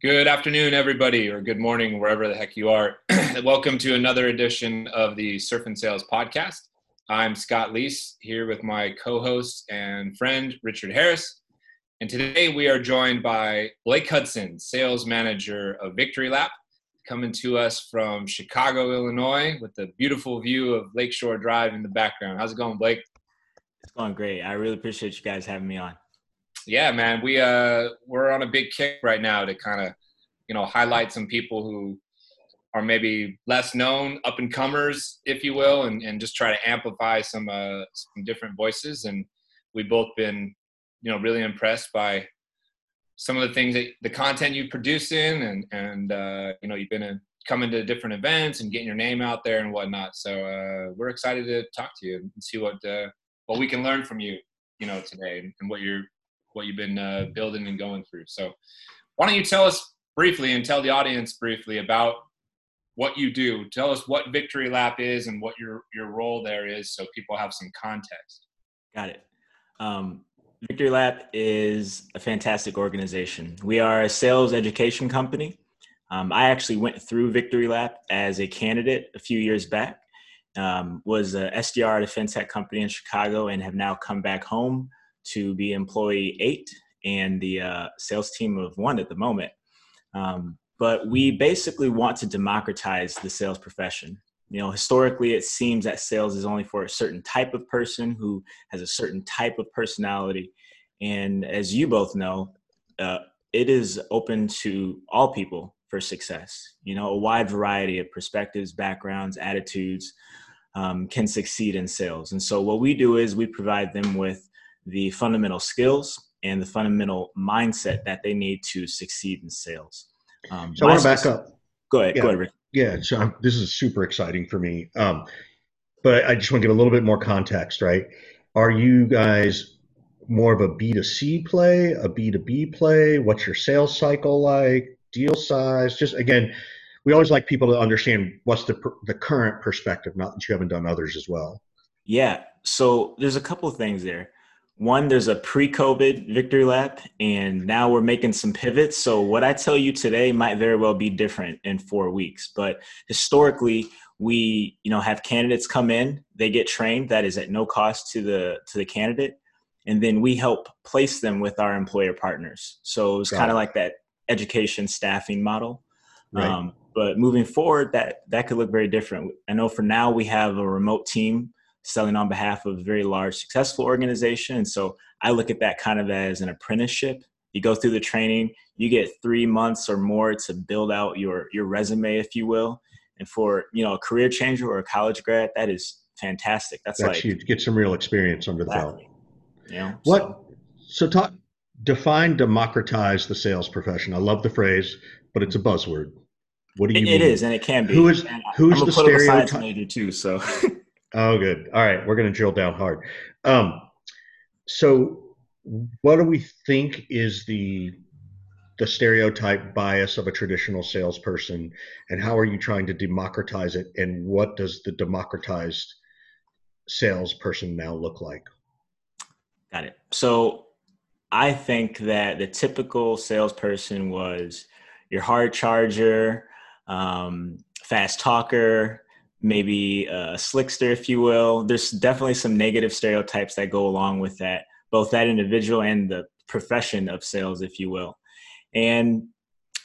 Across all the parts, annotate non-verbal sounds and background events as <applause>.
Good afternoon, everybody, or good morning, wherever the heck you are. <clears throat> Welcome to another edition of the Surf and Sales podcast. I'm Scott Leese here with my co host and friend, Richard Harris. And today we are joined by Blake Hudson, sales manager of Victory Lap, coming to us from Chicago, Illinois, with the beautiful view of Lakeshore Drive in the background. How's it going, Blake? It's going great. I really appreciate you guys having me on yeah, man, we uh we're on a big kick right now to kind of you know highlight some people who are maybe less known, up and comers, if you will, and, and just try to amplify some uh some different voices. And we've both been you know really impressed by some of the things that the content you produce in and and uh, you know you've been in, coming to different events and getting your name out there and whatnot so uh, we're excited to talk to you and see what uh, what we can learn from you you know today and what you're what you've been uh, building and going through. So, why don't you tell us briefly and tell the audience briefly about what you do? Tell us what Victory Lap is and what your your role there is, so people have some context. Got it. Um, Victory Lap is a fantastic organization. We are a sales education company. Um, I actually went through Victory Lap as a candidate a few years back. Um, was a SDR at a fintech company in Chicago and have now come back home to be employee eight and the uh, sales team of one at the moment. Um, but we basically want to democratize the sales profession. You know, historically, it seems that sales is only for a certain type of person who has a certain type of personality. And as you both know, uh, it is open to all people for success. You know, a wide variety of perspectives, backgrounds, attitudes um, can succeed in sales. And so, what we do is we provide them with the fundamental skills and the fundamental mindset that they need to succeed in sales. Um, so I want to back up. Go ahead. Yeah. Go ahead, Rick. Yeah. So I'm, this is super exciting for me. Um, but I just want to give a little bit more context, right? Are you guys more of a B2C play, a B2B play? What's your sales cycle like? Deal size? Just again, we always like people to understand what's the the current perspective, not that you haven't done others as well. Yeah. So there's a couple of things there one there's a pre-covid victory lap and now we're making some pivots. So what i tell you today might very well be different in four weeks. But historically we you know have candidates come in they get trained that is at no cost to the to the candidate and then we help place them with our employer partners. So it's kind of like that education staffing model. Right. um, but moving forward that that could look very different. I know for now we have a remote team selling on behalf of a very large successful organization. And so i look at that kind of as an apprenticeship. You go through the training you get three months or more to build out your your resume if you will. And for you know a career changer or a college grad that is fantastic. That's, that's like huge. Get some real experience under exactly. the belt. Know what so, so talk define democratize the sales profession. I love the phrase but it's a buzzword. What do you it, mean? it is and it can be. Who is who's the stereotype major too so <laughs> Oh, good. All right, we're going to drill down hard. Um, so, what do we think is the the stereotype bias of a traditional salesperson, and how are you trying to democratize it? And what does the democratized salesperson now look like? Got it. So, I think that the typical salesperson was your hard charger, um, fast talker, maybe a slickster, if you will. There's definitely some negative stereotypes that go along with that, both that individual and the profession of sales, if you will. And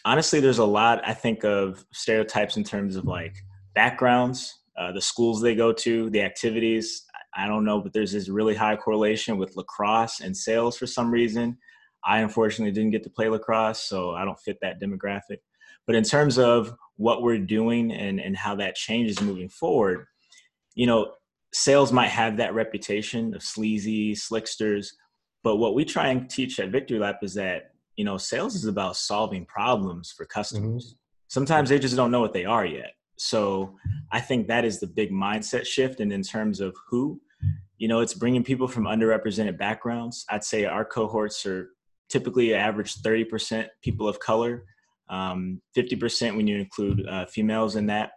honestly, there's a lot, I think, of stereotypes in terms of like backgrounds, uh, the schools they go to, the activities. I don't know, but there's this really high correlation with lacrosse and sales for some reason. I unfortunately didn't get to play lacrosse, so I don't fit that demographic. But in terms of what we're doing and, and how that changes moving forward, you know, sales might have that reputation of sleazy, slicksters. But what we try and teach at Victory Lap is that, you know, sales is about solving problems for customers. Mm-hmm. Sometimes they just don't know what they are yet. So I think that is the big mindset shift. And in terms of who, you know, it's bringing people from underrepresented backgrounds. I'd say our cohorts are typically average 30% people of color um, 50% when you include uh, females in that.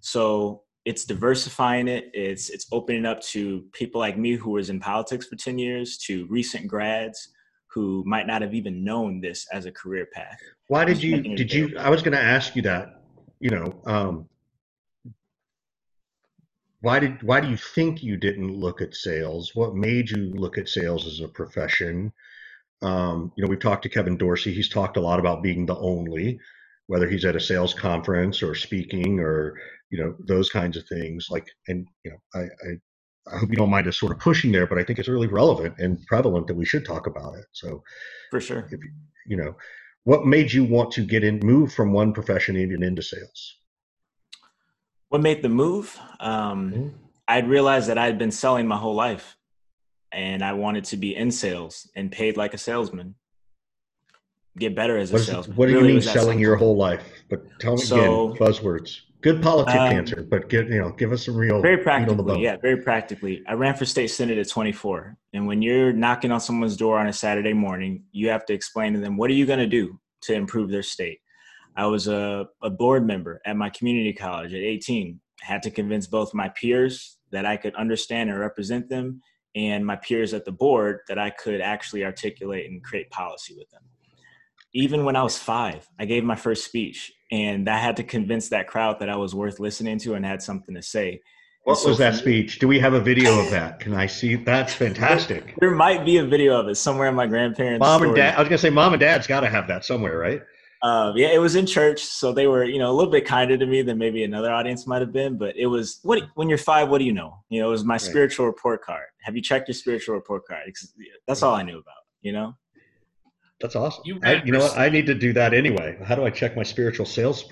So it's diversifying it. It's it's opening up to people like me who was in politics for 10 years, to recent grads who might not have even known this as a career path. Why did you? Did you? I was going to ask you that. You know, um, why did? Why do you think you didn't look at sales? What made you look at sales as a profession? Um, you know, we've talked to Kevin Dorsey. He's talked a lot about being the only, whether he's at a sales conference or speaking or you know those kinds of things. Like, and you know, I, I I hope you don't mind us sort of pushing there, but I think it's really relevant and prevalent that we should talk about it. So, for sure, if, you know, what made you want to get in, move from one profession even into sales? What made the move? Um, mm-hmm. I'd realized that I'd been selling my whole life, and I wanted to be in sales and paid like a salesman. Get better as a what salesman. What do really you mean selling your whole life? But tell me so, again, buzzwords. Good politic um, answer, but give you know, give us some real very practically. Yeah, very practically. I ran for state senate at 24, and when you're knocking on someone's door on a Saturday morning, you have to explain to them what are you going to do to improve their state. I was a, a board member at my community college at 18. I had to convince both my peers that I could understand and represent them, and my peers at the board that I could actually articulate and create policy with them. Even when I was five, I gave my first speech and I had to convince that crowd that I was worth listening to and had something to say. What so was that speech? Do we have a video of that? Can I see? That's fantastic. there might be a video of it somewhere in my grandparents. Mom story. and dad. I was gonna say, mom and dad's got to have that somewhere, right? Uh, yeah, it was in church, so they were, you know, a little bit kinder to me than maybe another audience might have been. But it was what when you're five, what do you know? You know, it was my right. spiritual report card. Have you checked your spiritual report card? That's all I knew about. You know. That's awesome. You, I, you know what? I need to do that anyway. How do I check my spiritual sales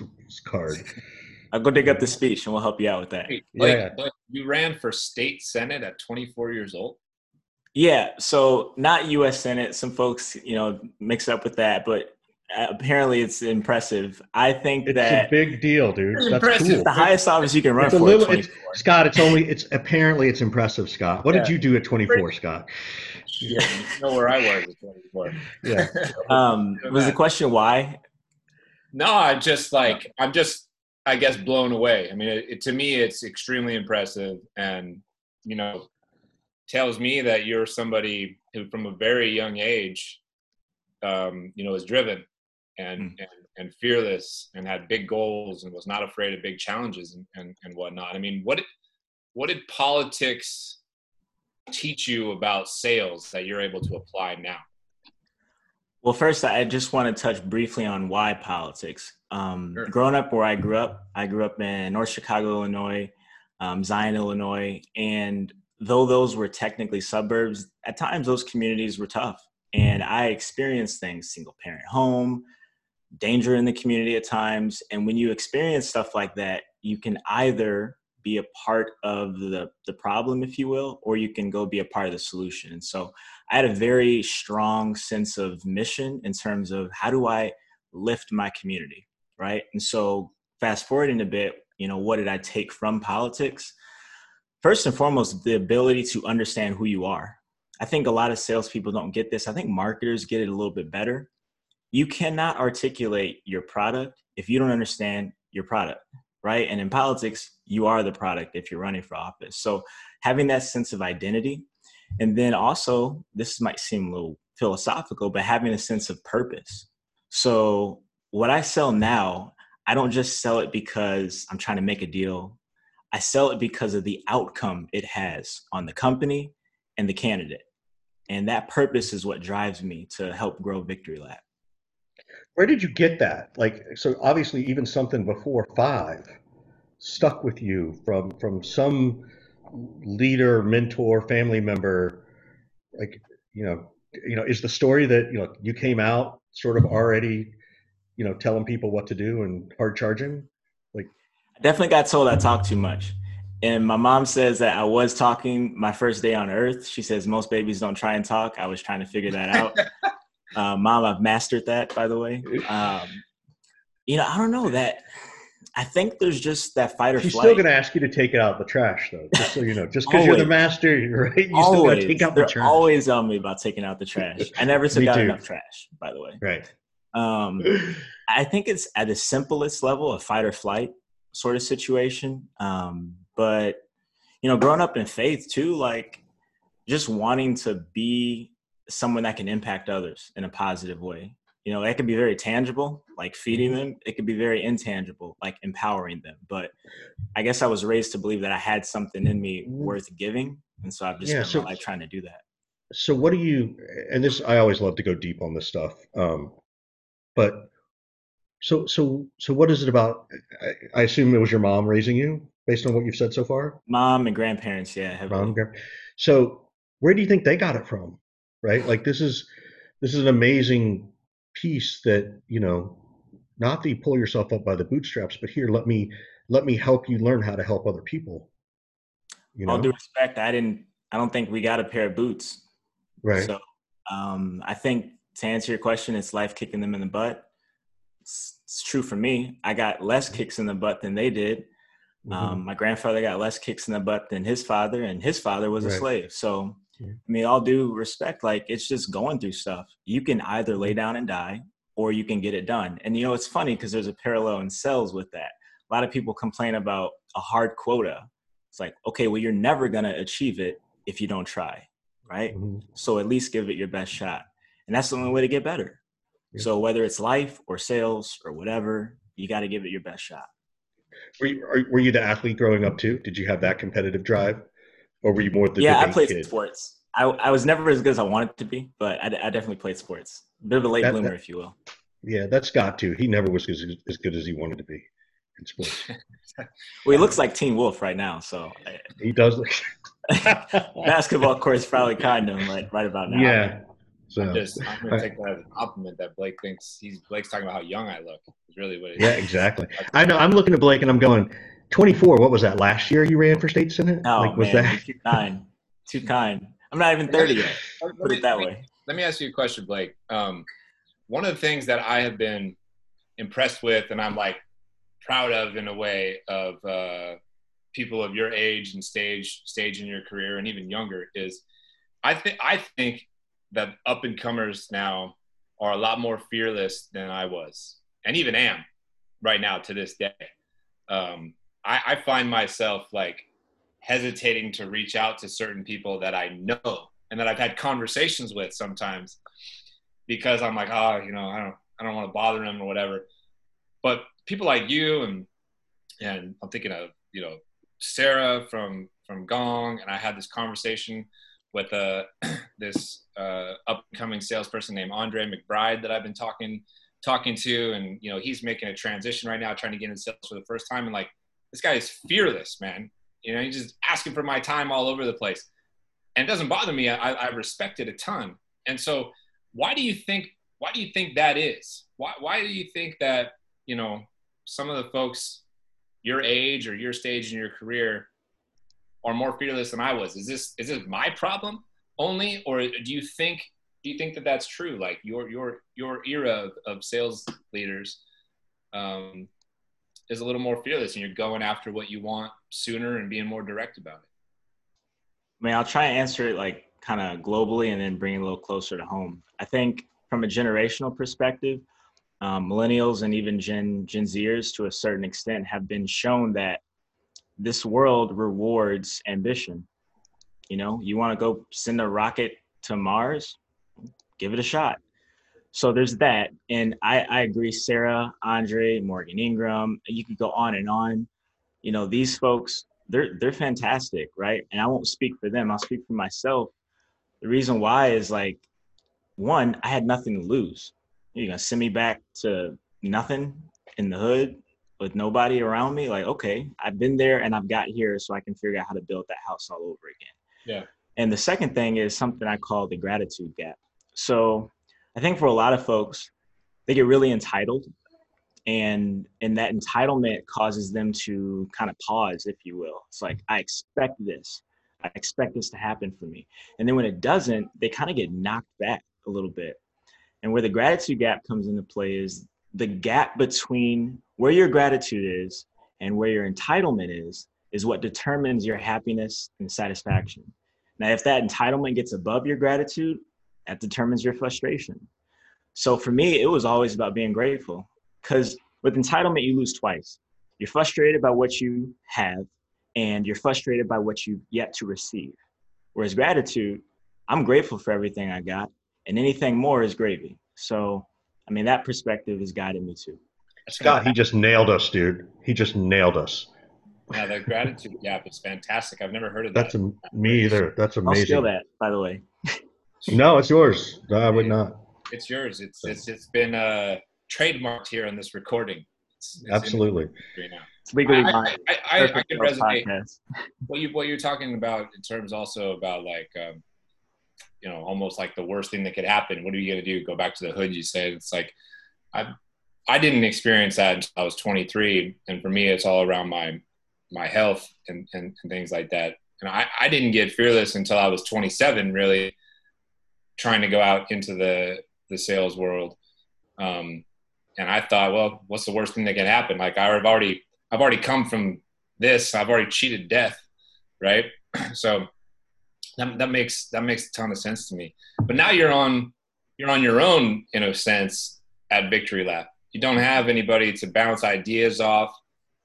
card? <laughs> I'll go dig up the speech and we'll help you out with that. Wait, yeah. you ran for state senate at 24 years old. Yeah, so not U.S. Senate. Some folks, you know, mix up with that, but apparently it's impressive. I think it's that a big deal, dude. It's That's impressive. Cool. It's the highest office you can run it's for. Little, it's, Scott, it's only it's apparently it's impressive, Scott. What yeah. did you do at 24, Scott? Yeah, you know where I was at 24. <laughs> Yeah. <laughs> um, was the question why? No, I'm just like I'm just I guess blown away. I mean, it, it, to me, it's extremely impressive, and you know, tells me that you're somebody who, from a very young age, um, you know, is driven and, mm. and and fearless and had big goals and was not afraid of big challenges and, and, and whatnot. I mean, what what did politics teach you about sales that you're able to apply now? Well, first, I just want to touch briefly on why politics. Um, sure. Growing up where I grew up, I grew up in North Chicago, Illinois, um, Zion, Illinois, and though those were technically suburbs, at times those communities were tough. And I experienced things single parent home, danger in the community at times. And when you experience stuff like that, you can either be a part of the, the problem, if you will, or you can go be a part of the solution. And so I had a very strong sense of mission in terms of how do I lift my community, right? And so fast forwarding a bit, you know, what did I take from politics? First and foremost, the ability to understand who you are. I think a lot of salespeople don't get this. I think marketers get it a little bit better you cannot articulate your product if you don't understand your product right? And in politics you are the product if you're running for office. So having that sense of identity and then also this might seem a little philosophical but having a sense of purpose. So what i sell now i don't just sell it because i'm trying to make a deal. I sell it because of the outcome it has on the company and the candidate. And that purpose is what drives me to help grow Victory Lap where did you get that? Like, so obviously, even something before five stuck with you from from some leader, mentor, family member. Like, you know, you know, is the story that you know you came out sort of already, you know, telling people what to do and hard charging? Like, I definitely got told I talk too much. And my mom says that I was talking my first day on earth. She says most babies don't try and talk. I was trying to figure that out. <laughs> Uh, Mom, I've mastered that, by the way. Um, you know, I don't know that. I think there's just that fight or She's flight. still going to ask you to take it out the trash, though. Just so you know, just because you're the master, right? You always. still got to take out They're the trash. Always on me about taking out the trash. I never <laughs> took out too. enough trash, by the way. Right. Um, I think it's at the simplest level, a fight or flight sort of situation. Um, but you know, growing up in faith too, like just wanting to be someone that can impact others in a positive way. You know, that can be very tangible, like feeding them. It could be very intangible, like empowering them. But I guess I was raised to believe that I had something in me Mm-hmm. worth giving, and so I've just Yeah, spent so- my life trying to do that. So what do you? And this, I always love to go deep on this stuff. Um, but so so so what is it about? I, I assume it was your mom raising you, based on what you've said so far. Mom and grandparents, yeah. Mom, so where do you think they got it from? Right? Like this is this is an amazing piece that you know. Not that you pull yourself up by the bootstraps, but here, let me let me help you learn how to help other people. You know, All due respect, I didn't. I don't think we got a pair of boots. right? So um, I think to answer your question, it's life kicking them in the butt. It's, it's true for me. I got less kicks in the butt than they did. Mhm. Um, my grandfather got less kicks in the butt than his father, and his father was a slave. So, Yeah. I mean, all due respect, like it's just going through stuff. You can either lay down and die, or you can get it done. And you know, it's funny because there's a parallel in sales with that. A lot of people complain about a hard quota. It's like, okay, well, you're never gonna achieve it if you don't try, right? Mhm. So at least give it your best shot. And that's the only way to get better. Yeah. So whether it's life or sales or whatever, you got to give it your best shot. Were you, are, were you the athlete growing up too? Did you have that competitive drive, or were you more the yeah, I played kid? sports. I, I was never as good as I wanted to be, but I, I definitely played sports. A bit of a late That- bloomer, that- if you will. Yeah, that's got to. He never was as, as good as he wanted to be in sports. <laughs> Well, he looks like Teen Wolf right now. So he does. Look, <laughs> basketball court's probably kind of like right about now. yeah. So Just, I'm gonna take that as a compliment that Blake thinks he's Blake's talking about how young I look. Is really what it is. yeah, exactly. I know. I'm looking at Blake and I'm going, 24. What was that? Last year you ran for state senate? Oh, like, was man, that? you're too kind. Too kind. I'm not even 30 yet. Let Put me- it that way. let me ask you a question, Blake. Um, one of the things that I have been impressed with, and I'm like proud of in a way of uh, people of your age and stage stage in your career, and even younger, is I think I think that up and comers now are a lot more fearless than I was, and even am right now to this day. Um, I, I find myself like hesitating to reach out to certain people that I know and that I've had conversations with sometimes because I'm like, oh, you know, I don't, I don't want to bother them or whatever. But people like you and and I'm thinking of, you know, Sarah from from Gong, and I had this conversation with uh, <clears throat> this uh, upcoming salesperson named Andre McBride that I've been talking talking to, and you know, he's making a transition right now, trying to get in sales for the first time, and like, this guy is fearless, man. You know, he's just asking for my time all over the place and it doesn't bother me. I, I respect it a ton. And so, why do you think? Why do you think that is? Why Why do you think that you know some of the folks your age or your stage in your career are more fearless than I was? Is this is this my problem only, or do you think do you think that that's true? Like your your your era of, of sales leaders um, is a little more fearless, and you're going after what you want sooner and being more direct about it. I mean, I'll try and answer it like kind of globally and then bring it a little closer to home. I think from a generational perspective, um, millennials and even Gen Gen Zers to a certain extent have been shown that this world rewards ambition. You know, you want to go send a rocket to Mars, give it a shot. So there's that, and I, I agree. Sarah, Andre, Morgan Ingram, you could go on and on. You know, these folks they're they're fantastic, right? And I won't speak for them. I'll speak for myself. The reason why is like, one, I had nothing to lose. You're gonna send me back to nothing in the hood with nobody around me. Like, okay, I've been there and I've got here, so I can figure out how to build that house all over again. Yeah. And the second thing is something I call the gratitude gap. So I think for a lot of folks, they get really entitled and and that entitlement causes them to kind of pause if you will. It's like i expect this. I expect this to happen for me. And then when it doesn't they kind of get knocked back a little bit. And where the gratitude gap comes into play is the gap between where your gratitude is and where your entitlement is is what determines your happiness and satisfaction. Now if that entitlement gets above your gratitude that determines your frustration so for me it was always about being grateful because with entitlement you lose twice you're frustrated by what you have and you're frustrated by what you've yet to receive whereas gratitude I'm grateful for everything I got, and anything more is gravy. So, I mean, that perspective has guided me too. Scott, he just nailed us, dude. He just nailed us. Yeah, the gratitude gap is fantastic. I've never heard of That's that. a, me either. That's amazing. I'll steal that, by the way. No, it's yours. No, I would not. It's yours. It's it's it's been uh, trademarked here on this recording. It's, it's Absolutely. the industry now. It's legally I. I, I, I, I Perfect can resonate podcast. <laughs> what you what you're talking about in terms also about like um, you know almost like the worst thing that could happen. What are you gonna do? Go back to the hood? You said it's like I I didn't experience that until I was 23, and for me, it's all around my my health and and, and things like that. And I, I didn't get fearless until I was 27, really trying to go out into the the sales world. Um, and I thought, well, what's the worst thing that can happen? Like I've already I've already come from this. I've already cheated death, right? <clears throat> so that, that makes that makes a ton of sense to me. But now you're on you're on your own in a sense at Victory Lap. You don't have anybody to bounce ideas off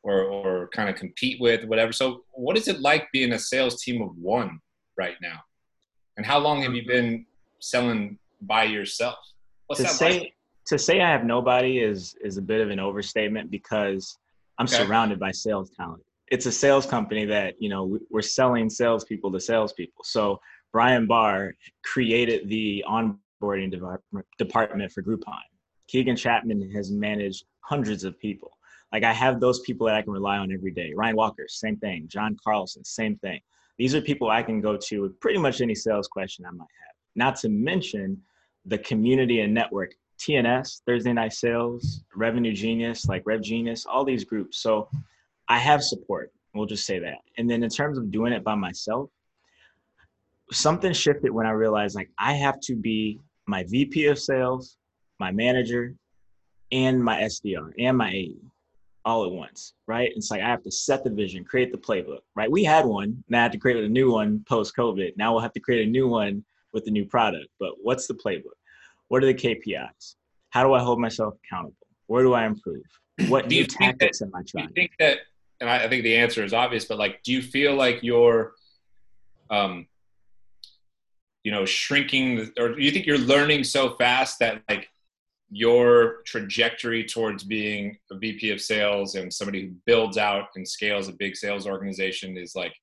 or or kind of compete with, whatever. So what is it like being a sales team of one right now? And how long have you been selling by yourself? What's to that say to say I have nobody is is a bit of an overstatement because I'm Okay. surrounded by sales talent. It's a sales company that you know we- we're selling salespeople to salespeople. So Brian Barr created the onboarding depart- department for Groupon. Keegan Chapman has managed hundreds of people. Like I have those people that I can rely on every day. Ryan Walker, same thing. John Carlson, same thing. These are people I can go to with pretty much any sales question I might have. Not to mention the community and network TNS, Thursday Night Sales, Revenue Genius, like Rev Genius, all these groups. So I have support. We'll just say that. And then in terms of doing it by myself, something shifted when I realized like I have to be my VP of sales, my manager, and my SDR and my AE all at once, right? It's like I have to set the vision, create the playbook, right? We had one, now I have to create a new one post COVID. Now we'll have to create a new one with the new product. But what's the playbook? What are the KPIs? How do I hold myself accountable? Where do I improve? <clears throat> What Do new you think that- tactics am I Do you think that, and I, I think the answer is obvious, but like, do you feel like you're, um, you know, shrinking, or do you think you're learning so fast that like your trajectory towards being a VP of sales and somebody who builds out and scales a big sales organization is like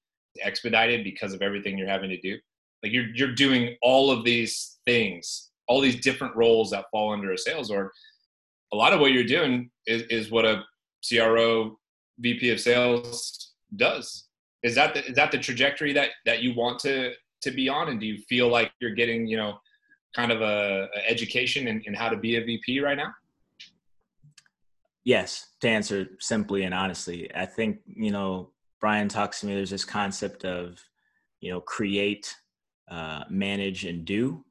expedited because of everything you're having to do? Like you're you're doing all of these things, all these different roles that fall under a sales org. A lot of what you're doing is, is what a CRO VP of sales does. Is that the, is that the trajectory that that you want to to be on? And do you feel like you're getting you know kind of a, a education in, in how to be a VP right now? Yes, to answer simply and honestly, I think, you know, Brian talks to me, there's this concept of, you know, create, uh, manage, and do.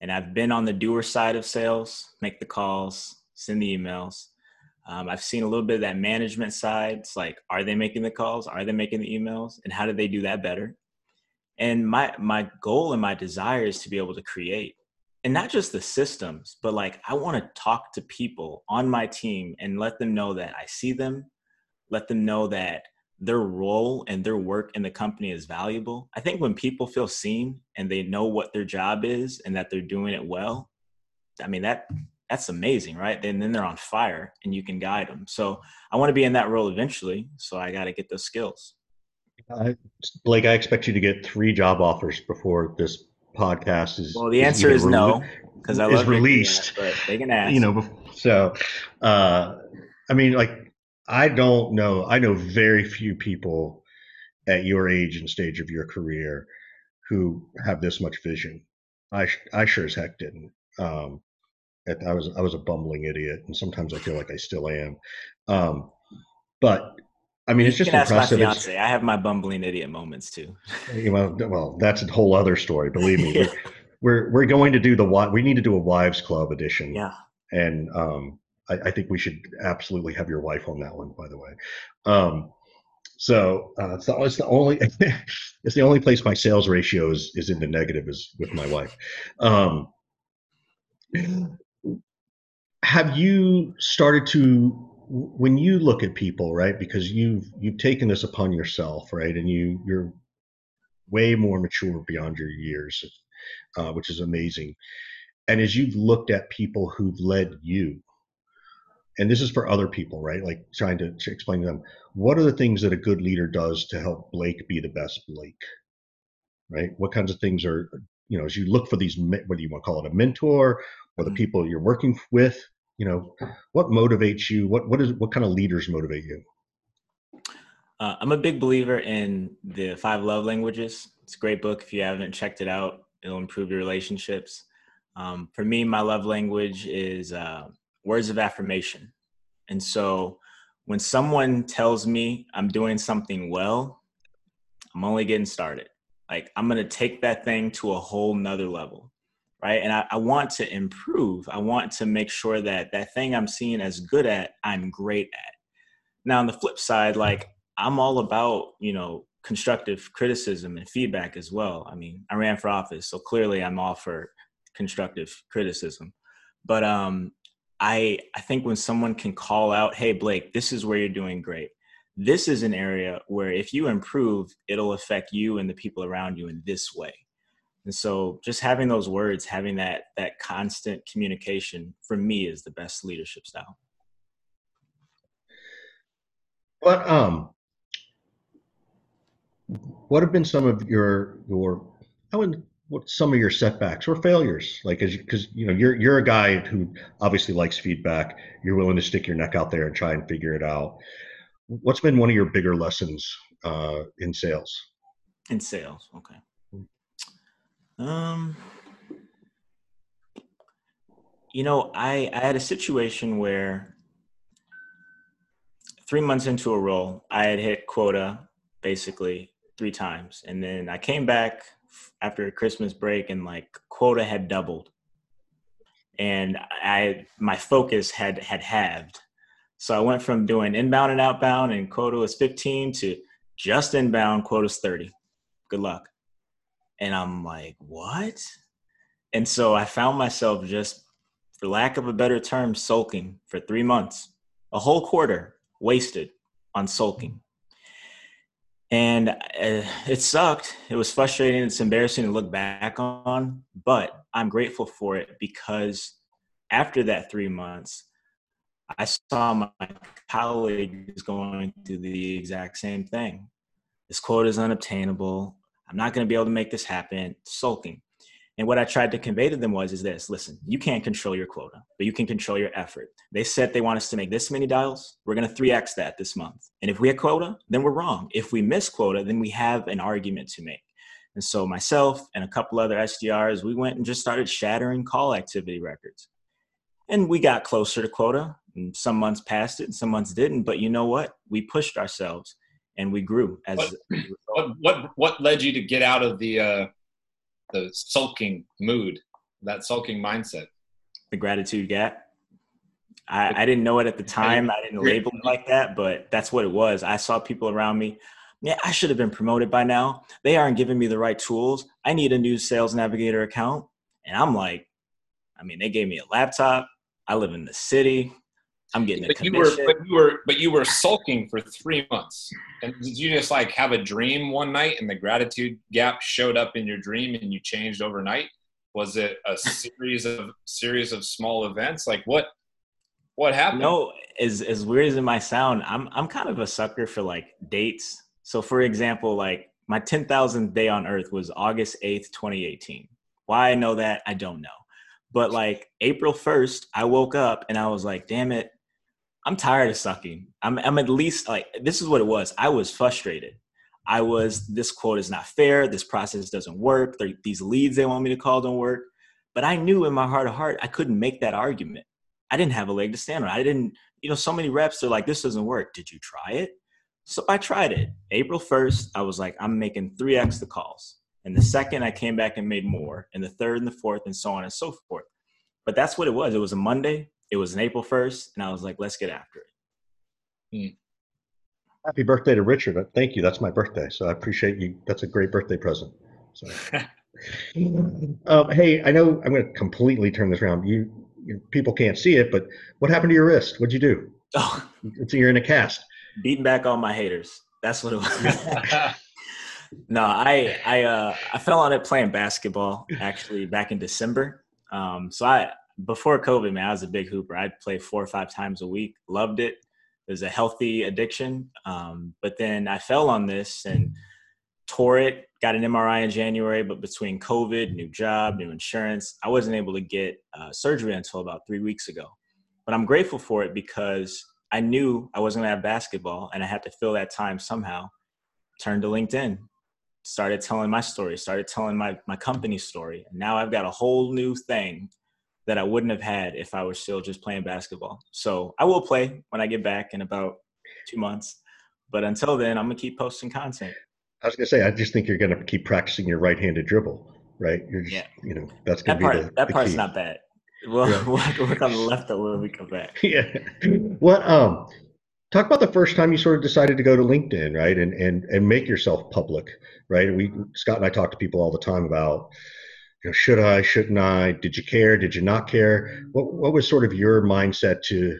And I've been on the doer side of sales, make the calls, send the emails. Um, I've seen a little bit of that management side. It's like, are they making the calls? Are they making the emails? And how do they do that better? And my my goal and my desire is to be able to create and not just the systems, but like I want to talk to people on my team and let them know that I see them, let them know that their role and their work in the company is valuable. I think when people feel seen and they know what their job is and that they're doing it well, I mean that that's amazing, right? Then then they're on fire and you can guide them. So I want to be in that role eventually, so I got to get those skills. I, Blake, I expect you to get three job offers before this podcast is. Well, the answer even is no because I is Victory released. Lap, but they can ask. You know, so uh, I mean, like, I don't know. I know very few people at your age and stage of your career who have this much vision. I I sure as heck didn't. Um, I was I was a bumbling idiot, and sometimes I feel like I still am. Um, but I mean, it's just can ask my impressive. It's- fiance. I have my bumbling idiot moments too. you know, well, that's a whole other story. <laughs> Believe me, we're, we're we're going to do the we need to do a wives club edition, Yeah. and um, I, I think we should absolutely have your wife on that one. By the way, um, so uh, it's, the, it's the only <laughs> it's the only place my sales ratio is is in the negative is with my wife. Um, have you started to when you look at people right because you've you've taken this upon yourself right and you you're way more mature beyond your years uh, which is amazing. And as you've looked at people who've led you, and this is for other people, right? Like trying to, explain to them what are the things that a good leader does to help Blake be the best Blake, right? What kinds of things are, you know, as you look for these, whether you want to call it a mentor or the mm-hmm. people you're working with, you know, what motivates you? What what is what kind of leaders motivate you? Uh, I'm a big believer in the five love languages. It's a great book. If you haven't checked it out, it'll improve your relationships. Um, for me, my love language is uh, words of affirmation. And so when someone tells me I'm doing something well, I'm only getting started. Like I'm going to take that thing to a whole nother level. Right. And I, I want to improve. I want to make sure that that thing I'm seeing as good at, I'm great at. Now, on the flip side, like I'm all about, you know, constructive criticism and feedback as well. I mean, I ran for office, so clearly I'm all for constructive criticism. But um, I I think when someone can call out, "Hey Blake, this is where you're doing great. This is an area where if you improve, it'll affect you and the people around you in this way." And so just having those words, having that that constant communication for me is the best leadership style. But um what have been some of your your I would what some of your setbacks or failures like as because you, you, know you're you're a guy who obviously likes feedback. You're willing to stick your neck out there and try and figure it out. What's been one of your bigger lessons uh, in sales? In sales okay. Um you know i i had a situation where three months into a role i had hit quota basically three times. And then i came back after Christmas break and like quota had doubled. And I my focus had had halved. So I went from doing inbound and outbound and quota was 15 to just inbound quota's 30. Good luck. And I'm like, what? And so I found myself just, for lack of a better term, sulking for three months, a whole quarter wasted on sulking and uh, it sucked. It was frustrating. It's embarrassing to look back on, but I'm grateful for it because after that three months, I saw my colleagues going through the exact same thing. This quote is unobtainable. I'm not going to be able to make this happen. Sulking. And what I tried to convey to them was is this listen, you can't control your quota, but you can control your effort. They said they want us to make this many dials. We're going to 3x that this month. And if we hit quota, then we're wrong. If we miss quota, then we have an argument to make. And so myself and a couple other SDRs, we went and just started shattering call activity records. And we got closer to quota. And some months passed it and some months didn't. But you know what? We pushed ourselves and we grew as what what what, what led you to get out of the uh the sulking mood, that sulking mindset. The gratitude gap. I, I didn't know it at the <laughs> time. I didn't label it like that, but that's what it was. I saw people around me. Yeah, I should have been promoted by now. They aren't giving me the right tools. I need a new sales navigator account. And I'm like, I mean, they gave me a laptop. I live in the city. I'm getting a but commission. You were, but you were, but you were sulking for three months. And did you just like have a dream one night, and the gratitude gap showed up in your dream, and you changed overnight? Was it a series of series of small events? Like what? What happened? No, as as weird as it might sound, I'm I'm kind of a sucker for like dates. So, for example, like my 10,000th day on Earth was August 8th, 2018. Why I know that, I don't know. But like April 1st, I woke up and I was like, damn it, I'm tired of sucking. I'm, I'm at least like, this is what it was. I was frustrated. I was, this quote is not fair. This process doesn't work. These leads they want me to call don't work. But I knew in my heart of heart, I couldn't make that argument. I didn't have a leg to stand on. I didn't, you know, so many reps are like, this doesn't work. Did you try it? So I tried it. April 1st, I was like, I'm making 3x the calls. And the second, I came back and made more. And the third and the fourth, and so on and so forth. But that's what it was. It was a Monday it was an April 1st, and I was like, let's get after it. Hmm. Happy birthday to Richard. Thank you. That's my birthday. So I appreciate you. That's a great birthday present. So. <laughs> um, hey, I know I'm going to completely turn this around. You, you, people can't see it, but what happened to your wrist? What'd you do? Oh, <laughs> it's you're in a cast. Beating back all my haters. That's what it was. <laughs> no, I I uh, I fell on it playing basketball actually back in December. Um, so I before COVID, man, I was a big hooper. I'd play four or five times a week. Loved it. It was a healthy addiction. Um, but then I fell on this and tore it. Got an MRI in January, but between COVID, new job, new insurance, I wasn't able to get uh, surgery until about three weeks ago. But I'm grateful for it because I knew I wasn't going to have basketball and I had to fill that time somehow. Turned to LinkedIn, started telling my story, started telling my, my company story. And now I've got a whole new thing that I wouldn't have had if I was still just playing basketball. So I will play when I get back in about two months. But until then, I'm to keep posting content. I was to say, I just think you're to keep practicing your right handed dribble, right? You're just, yeah. you know, that's to be part, the, that the part's key. not bad. We'll, yeah. we'll have to work on the left when we come back. <laughs> Yeah. What, um, talk about the first time you sort of decided to go to LinkedIn, right? And, and, and make yourself public, right? We, Scott and I talk to people all the time about, know, should I, shouldn't I? Did you care? Did you not care? What, what was sort of your mindset to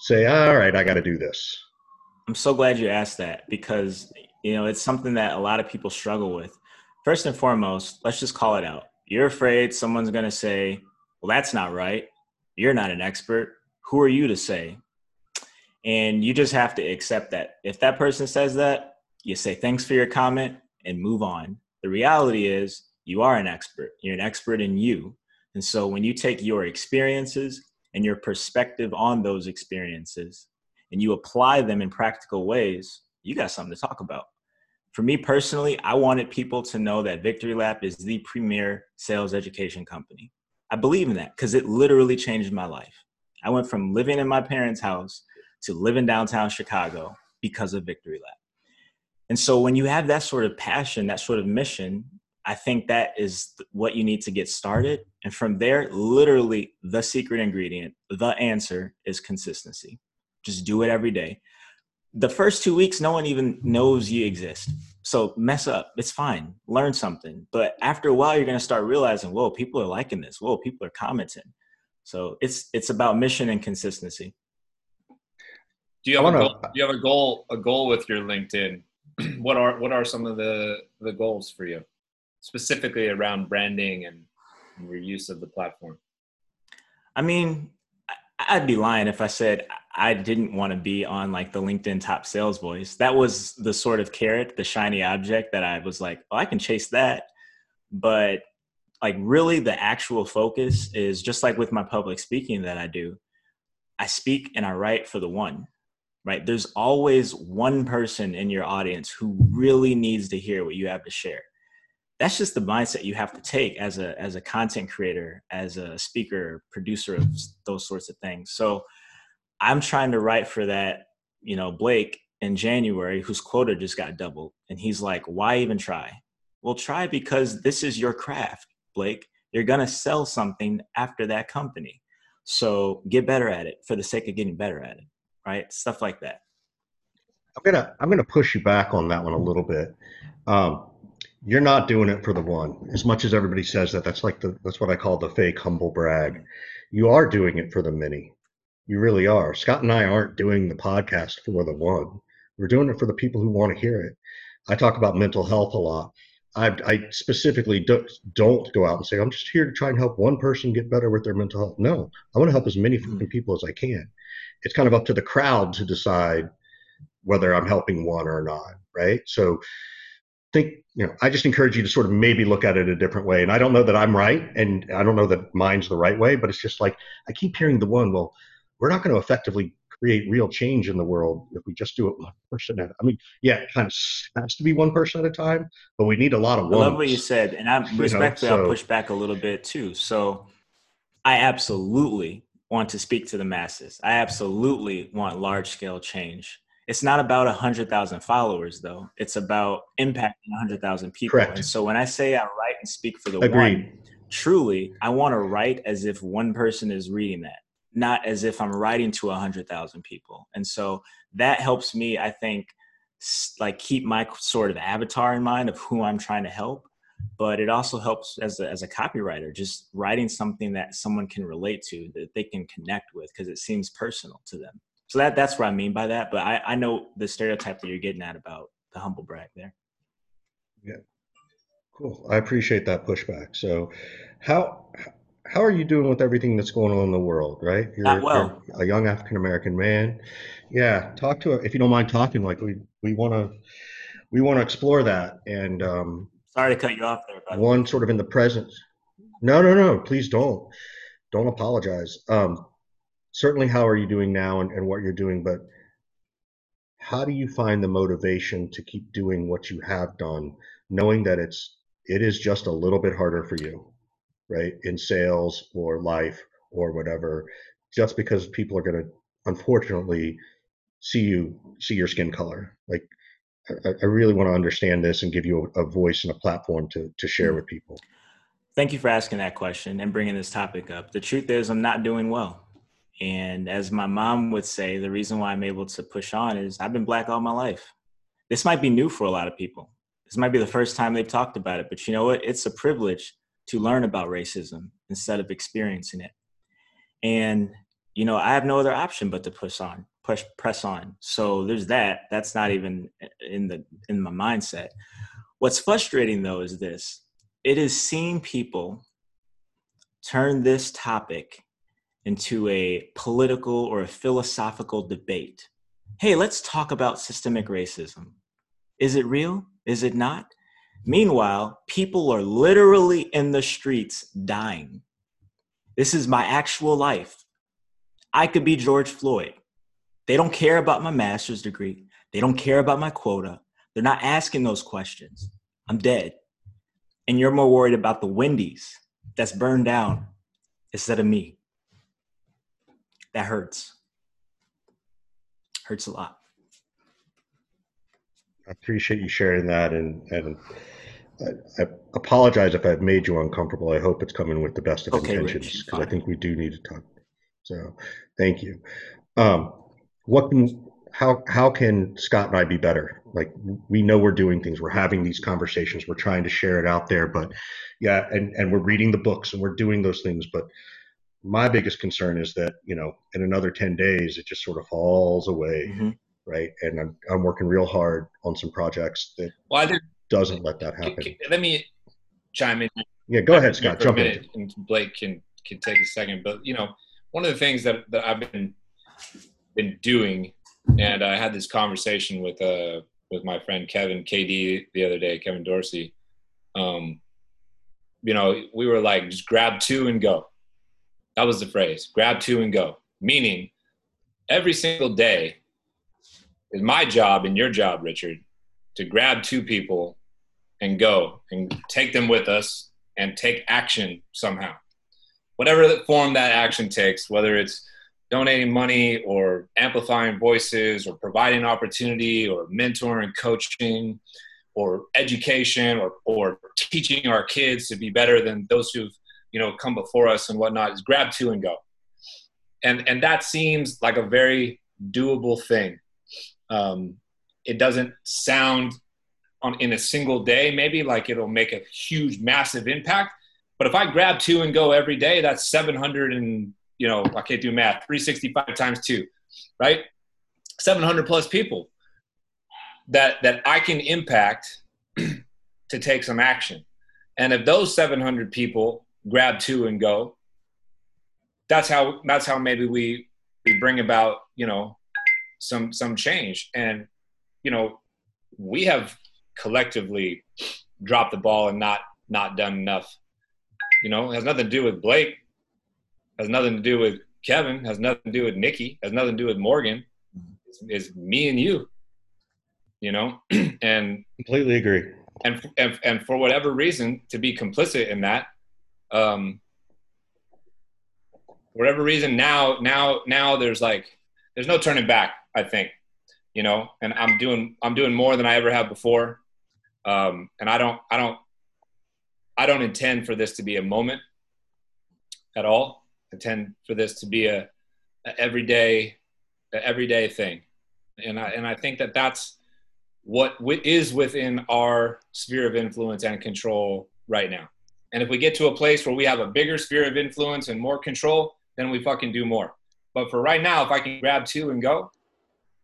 say, all right, I got to do this? I'm so glad you asked that because, you know, it's something that a lot of people struggle with. First and foremost, let's just call it out. You're afraid someone's going to say, well, that's not right. You're not an expert. Who are you to say? And you just have to accept that. If that person says that, you say thanks for your comment and move on. The reality is, you are an expert. You're an expert in you. And so when you take your experiences and your perspective on those experiences and you apply them in practical ways, you got something to talk about. For me personally, I wanted people to know that Victory Lap is the premier sales education company. I believe in that because it literally changed my life. I went from living in my parents' house to living downtown Chicago because of Victory Lap. And so when you have that sort of passion, that sort of mission, I think that is what you need to get started. And from there, literally the secret ingredient, the answer is consistency. Just do it every day. The first two weeks, no one even knows you exist. So mess up. It's fine. Learn something. But after a while, you're going to start realizing, whoa, people are liking this. Whoa, people are commenting. So it's it's about mission and consistency. Do you have wanna, a goal? Do you have a goal? A goal with your LinkedIn? <clears throat> what are what are some of the the goals for you, specifically around branding and, and your use of the platform? I mean, I'd be lying if I said I didn't want to be on like the LinkedIn top sales voice. That was the sort of carrot, the shiny object that I was like, oh, I can chase that. But like really the actual focus is just like with my public speaking that I do. I speak and I write for the one, right? There's always one person in your audience who really needs to hear what you have to share. That's just the mindset you have to take as a as a content creator, as a speaker, producer of those sorts of things. So I'm trying to write for that, you know, Blake in January, whose quota just got doubled. And he's like, why even try? Well, try because this is your craft, Blake. You're going to sell something after that company. So get better at it for the sake of getting better at it, right? Stuff like that. I'm gonna I'm gonna push you back on that one a little bit. Um, you're not doing it for the one, as much as everybody says that. That's like the that's what I call the fake humble brag. You are doing it for the many. You really are. Scott and I aren't doing the podcast for the one. We're doing it for the people who want to hear it. I talk about mental health a lot. I, I specifically do, don't go out and say, I'm just here to try and help one person get better with their mental health. No, I want to help as many mm-hmm. people as I can. It's kind of up to the crowd to decide whether I'm helping one or not, right? So think, you know, I just encourage you to sort of maybe look at it a different way. And I don't know that I'm right, and I don't know that mine's the right way, but it's just like I keep hearing the one, well, we're not going to effectively create real change in the world if we just do it one person at. I mean, yeah, it kind of has to be one person at a time, but we need a lot of. Ones, I love what you said, and I respectfully you know, so, I'll push back a little bit too. So, I absolutely want to speak to the masses. I absolutely want large scale change. It's not about a hundred thousand followers, though. It's about impacting a hundred thousand people. Correct. And so when I say I write and speak for the Agreed. one, truly, I want to write as if one person is reading that not as if I'm writing to a hundred thousand people. And so that helps me, I think, like keep my sort of avatar in mind of who I'm trying to help. But it also helps as a, as a copywriter, just writing something that someone can relate to, that they can connect with, because it seems personal to them. So that that's what I mean by that. But I, I know the stereotype that you're getting at about the humble brag there. Yeah. Cool. I appreciate that pushback. So, how how are you doing with everything that's going on in the world? Right, you're, Not well. you're a young African American man. Yeah, talk to if you don't mind talking. Like we we want to we want to explore that. And um, sorry to cut you off there. One sort of in the present. No, no, no. Please don't don't apologize. Um, certainly, how are you doing now and, and what you're doing, but how do you find the motivation to keep doing what you have done, knowing that it's it is just a little bit harder for you, right? In sales or life or whatever, just because people are going to unfortunately see you see your skin color. Like I, I really want to understand this and give you a, a, voice and a platform to to share mm. with people. Thank you for asking that question and bringing this topic up. The truth is, I'm not doing well. And as my mom would say, the reason why I'm able to push on is I've been black all my life. This might be new for a lot of people. This might be the first time they've talked about it, but you know what? It's a privilege to learn about racism instead of experiencing it. And you know, I have no other option but to push on, push, press on. So there's that. That's not even in the in my mindset. What's frustrating though is this: it is seeing people turn this topic into a political or a philosophical debate. Hey, let's talk about systemic racism. Is it real? Is it not? Meanwhile, people are literally in the streets dying. This is my actual life. I could be George Floyd. They don't care about my master's degree. They don't care about my quota. They're not asking those questions. I'm dead. And you're more worried about the Wendy's that's burned down instead of me that hurts. Hurts a lot. I appreciate you sharing that, and and I, I, apologize if I've made you uncomfortable. I hope it's coming with the best of okay, intentions because I think we do need to talk. So, thank you. Um, what can how how can Scott and I be better? Like we know we're doing things, we're having these conversations, we're trying to share it out there, but yeah, and and we're reading the books and we're doing those things, but my biggest concern is that you know in another 10 days it just sort of falls away mm-hmm. right? And I'm, I'm working real hard on some projects that well, think, doesn't let that happen. let me chime in. Yeah go ahead scott. Jump in and blake can can take a second but you know one of the things that, that i've been been doing and i had this conversation with uh with my friend kevin kd the other day kevin dorsey um you know we were like just grab two and go that was the phrase grab two and go. Meaning, every single day is my job and your job, Richard, to grab two people and go and take them with us and take action somehow. Whatever form that action takes, whether it's donating money or amplifying voices or providing opportunity or mentoring, coaching or education or, or teaching our kids to be better than those who've you know come before us and whatnot is grab two and go. And and that seems like a very doable thing. Um, it doesn't sound on in a single day maybe like it'll make a huge massive impact. But if i grab two and go every day that's 700 and you know i can't do math 365 times two right? 700 plus people that that i can impact <clears throat> to take some action. And if those 700 people grab two and go. That's how that's how maybe we we bring about you know some some change and you know we have collectively dropped the ball and not not done enough. You know, it has nothing to do with Blake, has nothing to do with Kevin, has nothing to do with Nikki, has nothing to do with Morgan. It's, it's me and you. You know, <clears throat> and completely agree. And, and and for whatever reason, to be complicit in that um, whatever reason now now now there's like there's no turning back i think you know? And i'm doing i'm doing more than i ever have before. Um, and i don't i don't i don't intend for this to be a moment at all. I intend for this to be a, a everyday a everyday thing. And i and i think that that's what is within our sphere of influence and control right now and if we get to a place where we have a bigger sphere of influence and more control, then we fucking do more. But for right now, if I can grab two and go,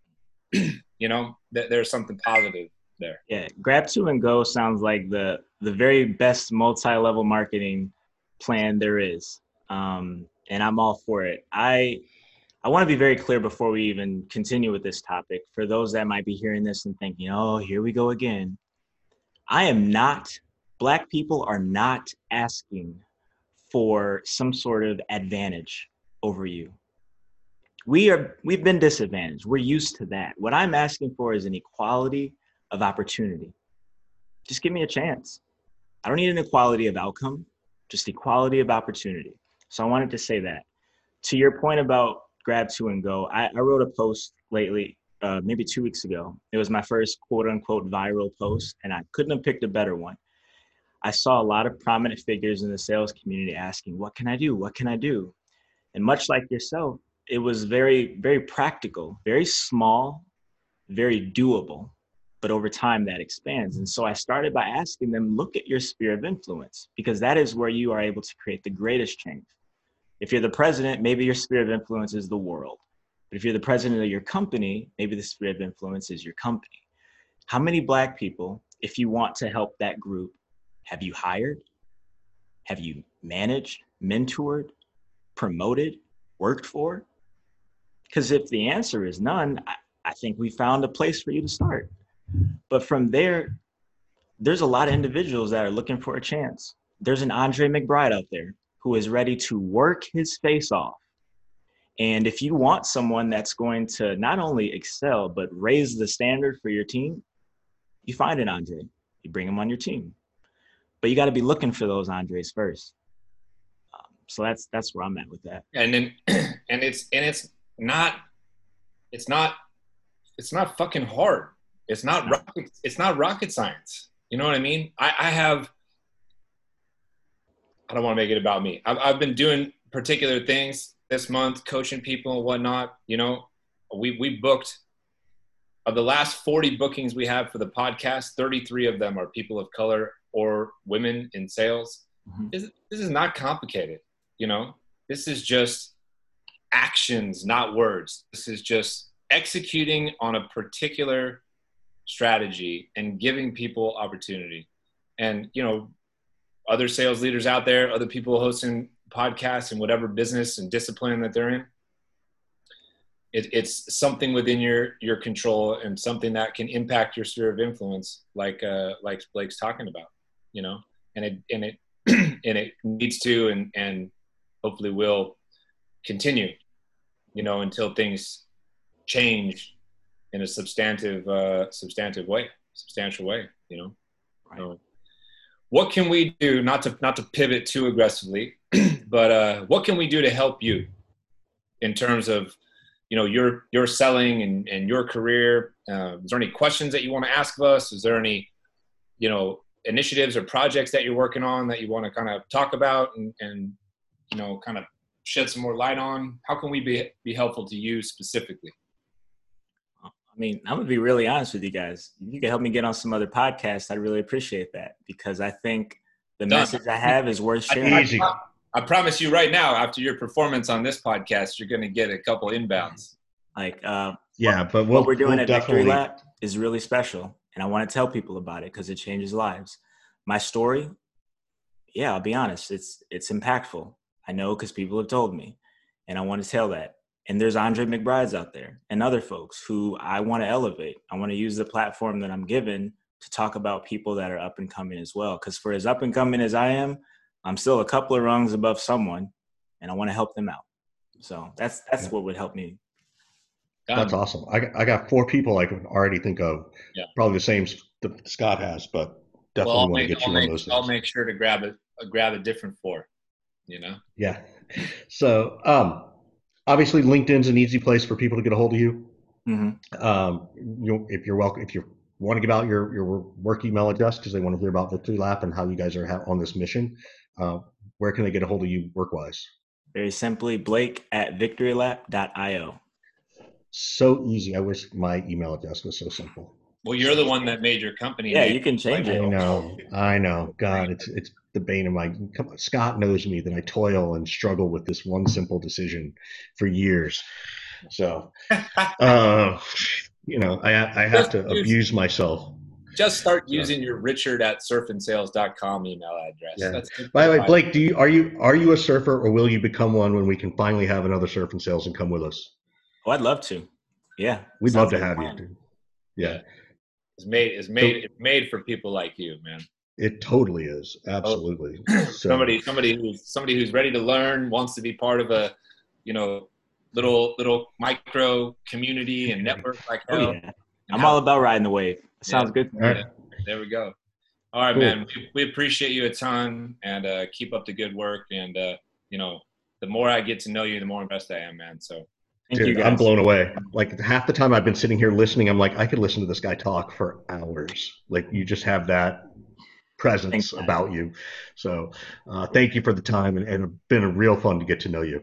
<clears throat> you know, th- there's something positive there. Yeah, grab two and go sounds like the the very best multi-level marketing plan there is, um, and I'm all for it. I I want to be very clear before we even continue with this topic. For those that might be hearing this and thinking, "Oh, here we go again," I am not. Black people are not asking for some sort of advantage over you. We are we've been disadvantaged. We're used to that. What I'm asking for is an equality of opportunity. Just give me a chance. I don't need an equality of outcome, just equality of opportunity. So I wanted to say that. To your point about grab two and go, I, I wrote a post lately, uh, maybe two weeks ago. It was my first quote unquote viral post, and I couldn't have picked a better one. I saw a lot of prominent figures in the sales community asking, What can I do? What can I do? And much like yourself, it was very, very practical, very small, very doable but over time that expands. And so I started by asking them, look at your sphere of influence, because that is where you are able to create the greatest change. If you're the president, maybe your sphere of influence is the world. But if you're the president of your company, maybe the sphere of influence is your company. How many Black people, if you want to help that group, have you hired? Have you managed, mentored, promoted, worked for? Because if the answer is none, I, I think we found a place for you to start. But from there, there's a lot of individuals that are looking for a chance. There's an Andre McBride out there who is ready to work his face off. And if you want someone that's going to not only excel, but raise the standard for your team, you find an Andre, you bring him on your team. But you got to be looking for those Andres first. Um, so that's that's where I'm at with that. And then, <clears throat> and it's and it's not, it's not, it's not fucking hard. It's not rocket. It's not rocket science. You know what I mean? I, I have. I don't want to make it about me. I've, I've been doing particular things this month, coaching people and whatnot. You know, we we booked of the last 40 bookings we have for the podcast, 33 of them are people of color or women in sales. Mm-hmm. This, this is not complicated. You know, this is just actions, not words. This is just executing on a particular strategy and giving people opportunity. And, you know, other sales leaders out there, other people hosting podcasts and whatever business and discipline that they're in, it, it's something within your your control and something that can impact your sphere of influence, like uh, like Blake's talking about, you know, and it and it <clears throat> and it needs to and and hopefully will continue, you know, until things change in a substantive uh, substantive way, substantial way. You know, right. um, what can we do not to not to pivot too aggressively, <clears throat> but uh, what can we do to help you in terms of you know your your selling and, and your career? Uh, is there any questions that you want to ask of us? Is there any you know initiatives or projects that you're working on that you want to kind of talk about and, and you know kind of shed some more light on? How can we be be helpful to you specifically? I mean, I'm gonna be really honest with you guys. If you can help me get on some other podcasts, I'd really appreciate that because I think the Done. message I have is worth sharing. Easy. I, I promise you right now, after your performance on this podcast, you're gonna get a couple inbounds. Like, uh, yeah, what, but we'll, what we're doing we'll at definitely... Victory Lap is really special, and I want to tell people about it because it changes lives. My story, yeah, I'll be honest, it's it's impactful. I know because people have told me, and I want to tell that and there's Andre McBrides out there and other folks who I want to elevate. I want to use the platform that I'm given to talk about people that are up and coming as well. Because for as up and coming as I am, I'm still a couple of rungs above someone, and I want to help them out. So that's that's yeah. what would help me. That's awesome. I I got four people I can already think of. Yeah. Probably the same that Scott has, but definitely well, want make, to get I'll you make, one of those. Things. I'll make sure to grab a, grab a different four. You know. Yeah. So um, obviously LinkedIn's an easy place for people to get a hold of you. Mm-hmm. Um, you know, if you're welcome, if you want to give out your your work email address because they want to hear about Victory Lap and how you guys are on this mission, uh, where can they get a hold of you work wise? Very simply, Blake at victorylap.io. So easy. I wish my email address was so simple. Well, you're the one that made your company. Yeah, you can change it. I know. I know. God, it's it's the bane of my. Come on, Scott knows me that I toil and struggle with this one simple decision for years. So, <laughs> uh, you know, I I have to abuse myself just start using your richard at surfandsales.com email address. Yeah. That's By the way, Blake, do you are you are you a surfer or will you become one when we can finally have another surf and sales and come with us? Oh, I'd love to. Yeah, We'd love to like a have you, dude. Yeah, It's made it's made it's made for people like you, man. it totally is. Absolutely. <clears throat> So, somebody somebody who's somebody who's ready to learn wants to be part of a you know little little micro community and <laughs> network like Oh yeah, I'm how- all about riding the wave. Sounds good. All right. there we go all right Cool. man we, we appreciate you a ton and uh keep up the good work and uh you know the more i get to know you the more impressed i am man so Thank you Dude, guys. I'm blown away. Like half the time I've been sitting here listening, I'm like, I could listen to this guy talk for hours. Like you just have that presence Thanks, about you. So uh, thank you for the time and, and it's been a real fun to get to know you.